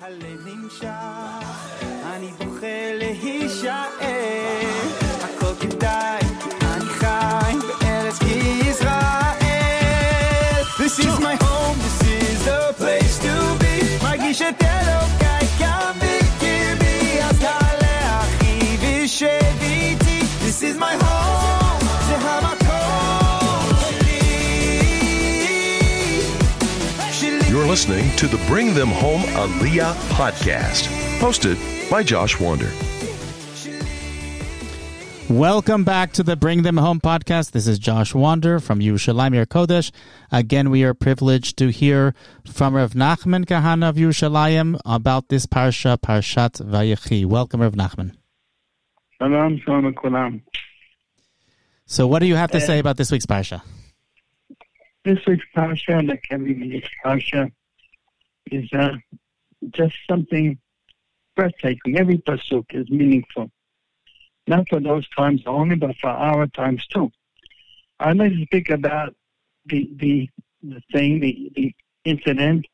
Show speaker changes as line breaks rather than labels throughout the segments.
הלב נמשך, אני בוכה להישאר,
listening to the Bring Them Home Aliyah podcast, hosted by Josh Wander.
Welcome back to the Bring Them Home podcast. This is Josh Wander from Yerushalayim Yer Kodesh. Again, we are privileged to hear from Rav Nachman Kahana of Yerushalayim about this parsha, Parshat Vayechi. Welcome, Rav Nachman.
Shalom, shalom kulam.
So, what do you have to say about this week's parsha?
This week's parsha, like every week's parsha, is uh, just something breathtaking. Every pasuk is meaningful. Not for those times only, but for our times too. I'd like to speak about the the the thing, the, the incident.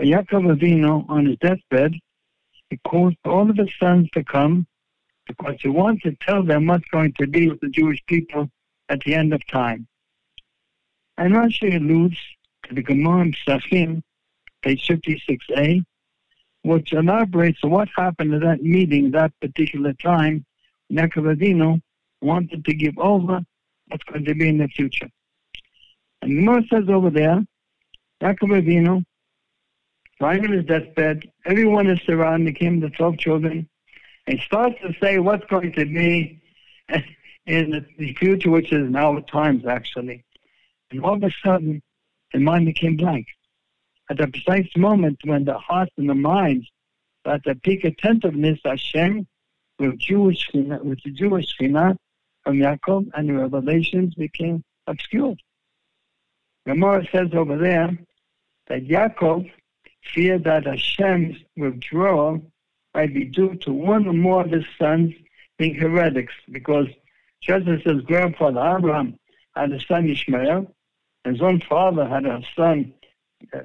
Yaakov Avinu on his deathbed, he called all of his sons to come because he wants to tell them what's going to be with the Jewish people at the end of time. And Rashi alludes to the Gemara in page 56a, which elaborates what happened at that meeting, that particular time. Yaakov Avinu wanted to give over what's going to be in the future. And the Gemara says over there, Yaakov Avinu, lying on his deathbed, everyone is surrounding him, the 12 children, and starts to say what's going to be in the, future, which is now times actually. And all of a sudden, the mind became blank. At the precise moment when the hearts and the minds at the peak attentiveness, Hashem, with Jewish with the Jewish Shekhinah from Yaakov and the revelations became obscured. Gemara says over there that Yaakov feared that Hashem's withdrawal might be due to one or more of his sons being heretics, because just as his grandfather Abraham had a son Ishmael, his own father had a son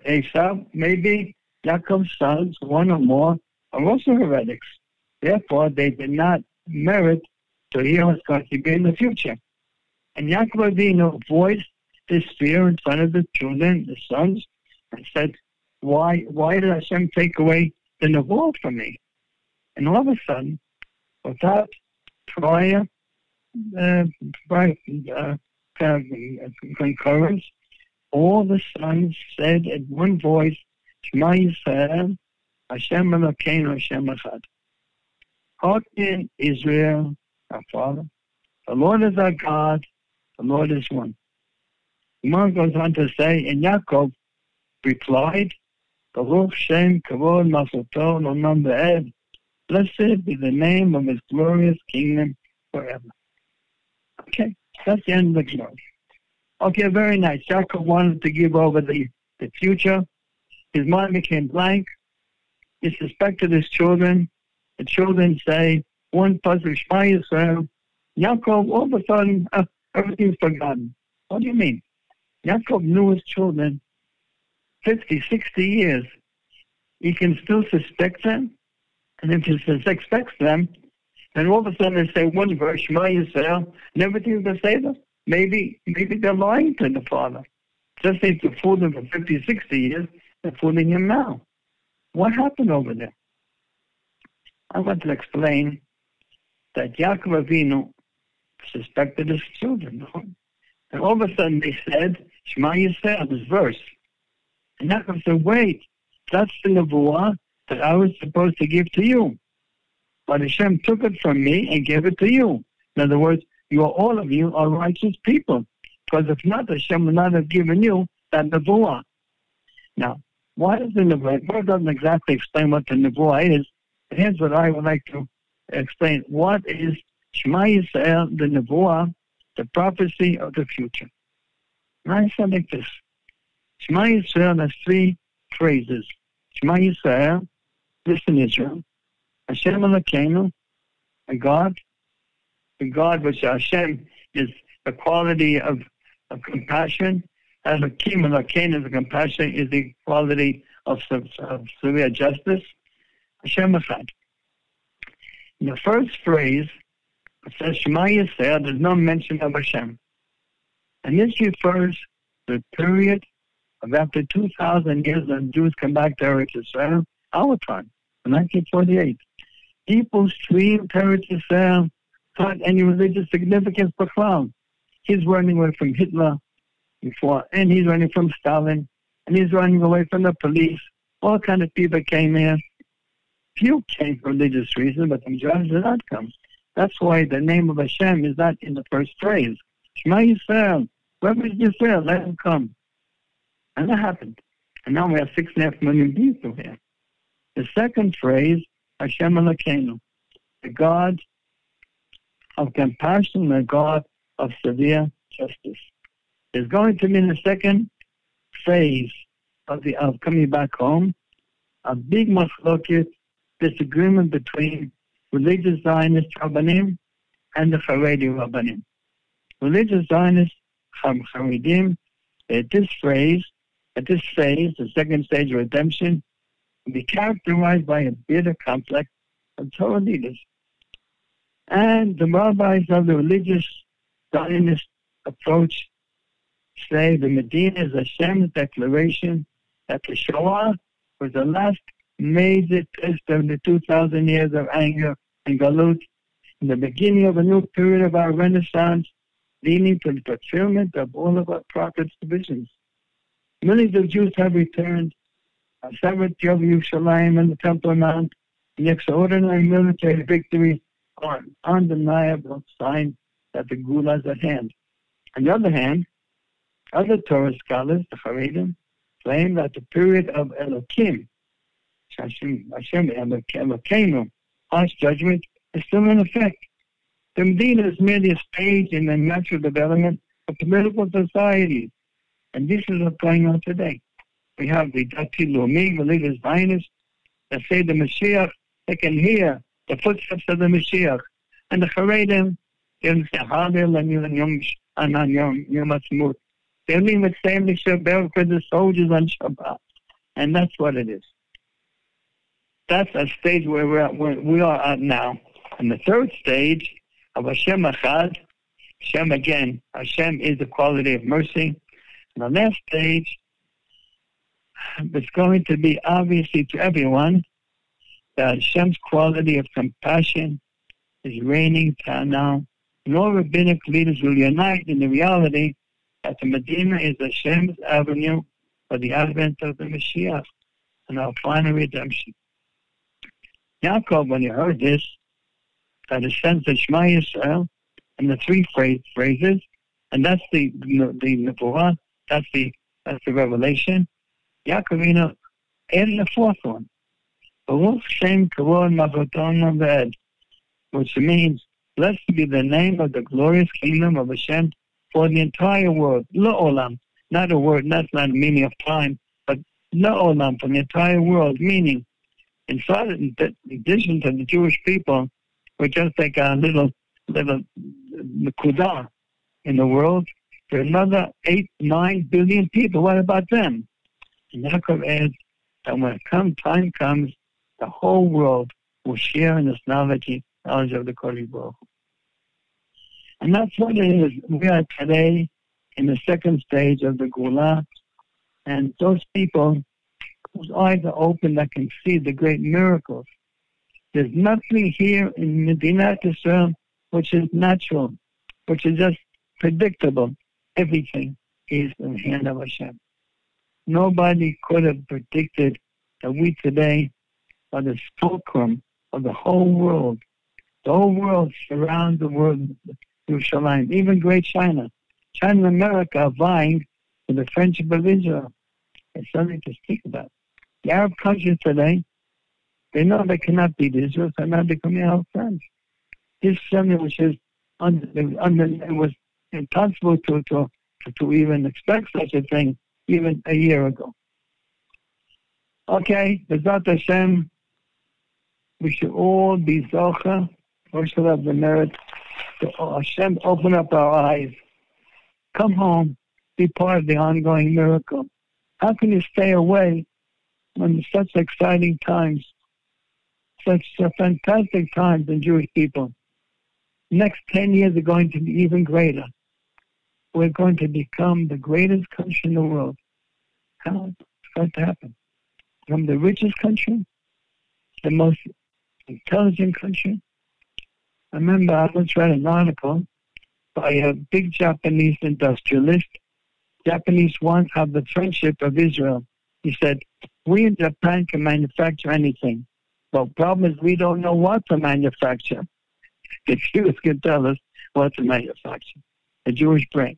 Esau, maybe Yaakov's sons, one or more, are also heretics. Therefore, they did not merit to hear what's going to be in the future. And Yaakov Avinu voiced his fear in front of the children, the sons, and said, "Why? Why did Hashem take away the nevuah from me?" And all of a sudden, without prior, uh, prior uh, concurrence, all the sons said at one voice, Shema Yisrael, Hashem Elokeinu, Hashem Echad. Hearken Israel, our Father. The Lord is our God. The Lord is one. Gemara goes on to say, and Yaakov replied, Baruch Shem Kavod Malchuto L'Olam Ve'ed. Blessed be the name of his glorious kingdom forever. Okay, that's the end of the glory. Okay, very nice. Yaakov wanted to give over the, the future. His mind became blank. He suspected his children. The children say, one puzzle, Shema Yisrael. Yaakov, all of a sudden, uh, everything's forgotten. What do you mean? Yaakov knew his children 50, 60 years. He can still suspect them. And if he suspects them, then all of a sudden they say one verse, Shema Yisrael, and everything's the same. Maybe, maybe they're lying to the father. Just they to fool them for 50, 60 years, they're fooling him now. What happened over there? I want to explain that Yaakov Avinu suspected his children. And all of a sudden they said, Shema Yisrael, this verse. And Yaakov said, wait, that's the nevuah that I was supposed to give to you. But Hashem took it from me and gave it to you. In other words, you are all of you are righteous people. Because if not, Hashem would not have given you that nevuah. Now, why does the nevuah? It doesn't exactly explain what the nevuah is. Here's what I would like to explain. What is Shema Yisrael, the nevuah, the prophecy of the future? And I said like this. Shema Yisrael has three phrases. Shema Yisrael, listen Israel. Hashem Elokeinu, a God, the God which Hashem is the quality of, of compassion. Elokim Elokeinu, the compassion is the quality of, of severe justice, Hashem Echad. In the first phrase, it says Shema Yisrael, there's no mention of Hashem. And this refers to the period of after 2,000 years when Jews come back to Eretz Israel, our time, in 1948. People streamed to Eretz Israel without any religious significance Clown. He's running away from Hitler before, and he's running from Stalin, and he's running away from the police. All kind of people came here. Few came for religious reasons, but the majority did not come. That's why the name of Hashem is not in the first phrase. Shema Yisrael, whoever is Yisrael, let him come. And that happened. And now we have six and a half million people here. The second phrase, Hashem Elokeinu, the God of compassion, the God of severe justice. There's going to be in the second phase of the of coming back home a big machloket disagreement between religious Zionist Rabbanim and the Haredi Rabbanim. Religious Zionists, Haredim, at this phase, at this phase, the second stage of redemption, will be characterized by a bitter conflict of Torah leaders. And the rabbis of the religious Zionist approach say the Medina is Hashem's declaration that the Shoah was the last major test of the 2,000 years of anger and galut, in the beginning of a new period of our renaissance, leading to the fulfillment of all of our prophets' visions. Millions of Jews have returned. A seventh of Yerushalayim and the Temple Mount, the extraordinary military victory are an undeniable sign that the Geula is at hand. On the other hand, other Torah scholars, the Haredim, claim that the period of Elohim, Hashem, Hashem Elokeinu, harsh judgment, is still in effect. The Medina is merely a stage in the natural development of political societies, and this is what's going on today. We have the Dati Leumi, religious Zionists, that say the Mashiach, they can hear the footsteps of the Mashiach. And the Haredim, and Anan Yom Yom Atzmaut. They don't even say Mi Sheberach for the soldiers on Shabbat. And that's what it is. That's a stage where we're at, where we are at now. And the third stage of Hashem Echad, Hashem again, Hashem is the quality of mercy. And the last stage, it's going to be obviously to everyone that Hashem's quality of compassion is reigning now. And all rabbinic leaders will unite in the reality that the Medina is Hashem's avenue for the advent of the Mashiach and our final redemption. Yaakov, when he heard this, that it sends the Shema Yisrael and the three phrase, phrases, and that's the the, nevuah, that's the that's the revelation. Yaakov, you know, added a fourth one. Which means, blessed be the name of the glorious kingdom of Hashem for the entire world. La'olam, not a word, that's not a meaning of time, but la'olam, for the entire world, meaning, in addition to the Jewish people, we're just like a little, little uh, Nakudah in the world. There are another eight, nine billion people. What about them? And Yaakov adds that when time comes, the whole world will share in this knowledge, knowledge of the Kodesh and that's what it is. We are today in the second stage of the Geula, and those people whose eyes are open that can see the great miracles. There's nothing here in Medina Israel which is natural, which is just predictable. Everything is in the hand of Hashem. Nobody could have predicted that we today are the fulcrum of the whole world. The whole world surrounds the world, Yerushalayim, even Great China. China and America are vying for the friendship of Israel. It's something to speak about. The Arab countries today, they know they cannot beat Israel, so now becoming our friends. This is something which is under, under, it was impossible to, to, to even expect such a thing even a year ago. Okay, B'ezrat Hashem, we should all be Zocha, should have the merit To Hashem, open up our eyes. Come home. Be part of the ongoing miracle. How can you stay away when such exciting times, such fantastic times in Jewish people. Next 10 years are going to be even greater. We're going to become the greatest country in the world. How is going to happen? From the richest country, the most intelligent country. I remember I once read an article by a big Japanese industrialist. Japanese once have the friendship of Israel. He said, we in Japan can manufacture anything. But problem is we don't know what to manufacture. The Jews can tell us what to manufacture. The Jewish brain.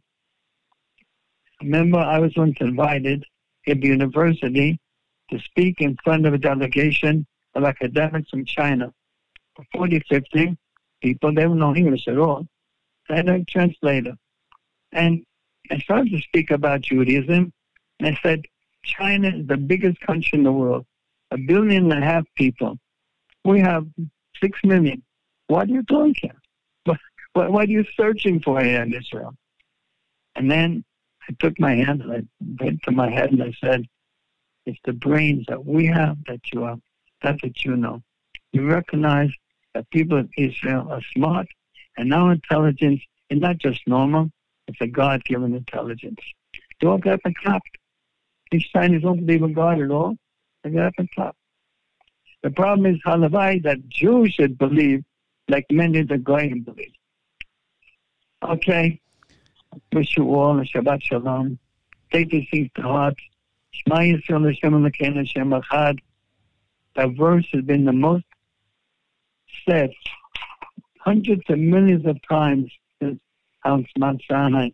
Remember, I was once invited at the university to speak in front of a delegation of academics from China. For 40, 50 people, they don't know English at all. I had a translator. And I started to speak about Judaism, and I said, China is the biggest country in the world, a billion and a half people. We have six million. What are you doing here? What, what are you searching for here in Israel? And then I took my hand and I went to my head and I said, it's the brains that we have that you have. That's what you know. You recognize that people in Israel are smart and our intelligence is not just normal, it's a God given intelligence. They all get up and clap. These Chinese don't believe in God at all. They get up and clap. The problem is, halavai, that Jews should believe like many of the Goyim believe. Okay. Wish you all a Shabbat Shalom. Take these things to heart. Shema Yisrael Hashem Elokeinu Hashem. That verse has been the most said hundreds of millions of times since Mount Sinai.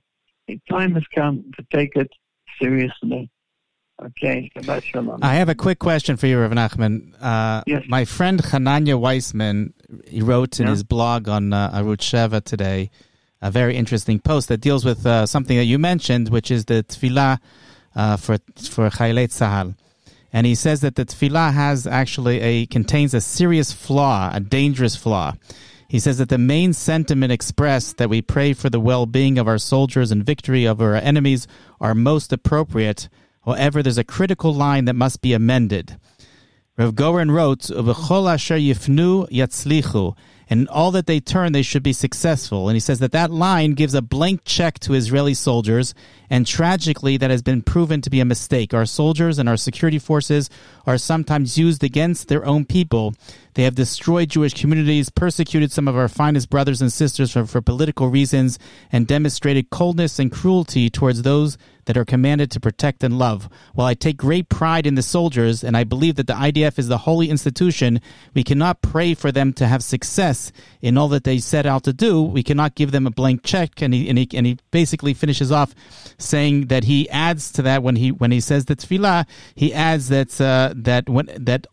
The time has come to take it seriously. Okay, Shabbat Shalom.
I have a quick question for you, Rav Nachman. Uh,
Yes.
My friend Hananya Weissman he wrote in
Yeah.
his blog on uh, Arutz Sheva today a very interesting post that deals with uh, something that you mentioned, which is the tefillah uh, for for Chayalei Tzahal. And he says that the tefillah has actually a contains a serious flaw, a dangerous flaw. He says that the main sentiment expressed that we pray for the well-being of our soldiers and victory over our enemies are most appropriate. However, there's a critical line that must be amended. Rav Goren wrote, And all that they turn, they should be successful. And he says that that line gives a blank check to Israeli soldiers, and tragically, that has been proven to be a mistake. Our soldiers and our security forces are sometimes used against their own people. They have destroyed Jewish communities, persecuted some of our finest brothers and sisters for, for political reasons, and demonstrated coldness and cruelty towards those that are commanded to protect and love. While I take great pride in the soldiers, and I believe that the IDF is the holy institution, we cannot pray for them to have success in all that they set out to do. We cannot give them a blank check. And he, and he, and he basically finishes off saying that he adds to that when he when he says the tefillah, he adds that uh, that when that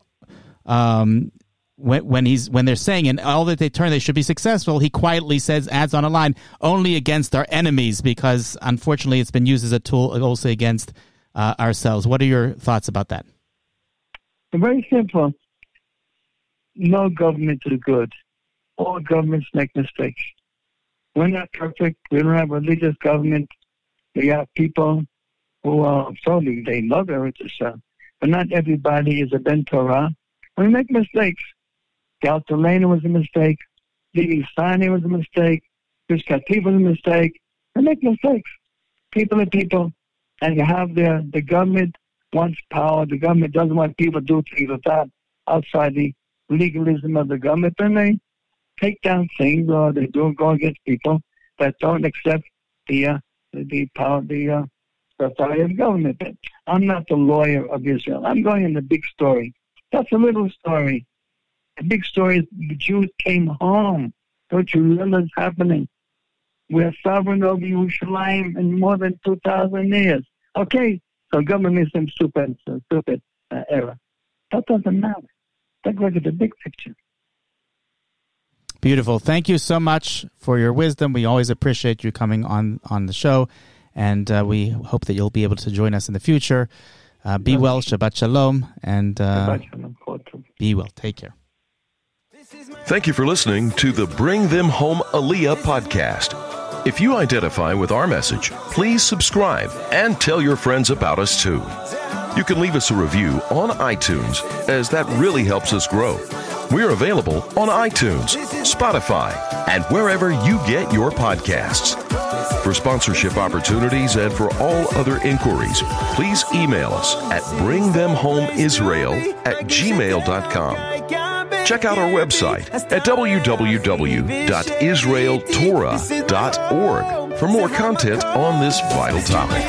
um, when, when he's when they're saying and all that they turn they should be successful he quietly says adds on a line only against our enemies because unfortunately it's been used as a tool also against uh, ourselves what are your thoughts about that
Very simple. No government is good. All governments make mistakes. We're not perfect. We don't have religious government. We have people who are solely, they love Eretz Yisrael. But not everybody is a Ben Torah. We make mistakes. Altalena was a mistake. Leaving Sinai was a mistake. Gush Katif was a mistake. We make mistakes. People are people. And you have the, the government wants power. The government doesn't want people to do things that outside the legalism of the government. Then they take down things or they do go against people that don't accept the uh, the, the power, the uh, authority of government. But I'm not the lawyer of Israel. I'm going in the big story. That's a little story. The big story is the Jews came home. Don't you realize what's happening? We're sovereign over Yerushalayim in more than 2,000 years. Okay, so government is some stupid, some stupid uh, error. That doesn't matter. Take a look at the big picture.
beautiful thank you so much for your wisdom we always appreciate you coming on on the show and uh, we hope that you'll be able to join us in the future uh, be well shabbat shalom and uh,
Shabbat shalom.
Be well take care
Thank you for listening to the Bring Them Home Aliyah podcast. If you identify with our message, please subscribe and tell your friends about us too. You can leave us a review on iTunes, as that really helps us grow. We're available on iTunes, Spotify, and wherever you get your podcasts. For sponsorship opportunities and for all other inquiries, please email us at bringthemhomeisrael at gmail.com. Check out our website at www.israeltorah.org for more content on this vital topic.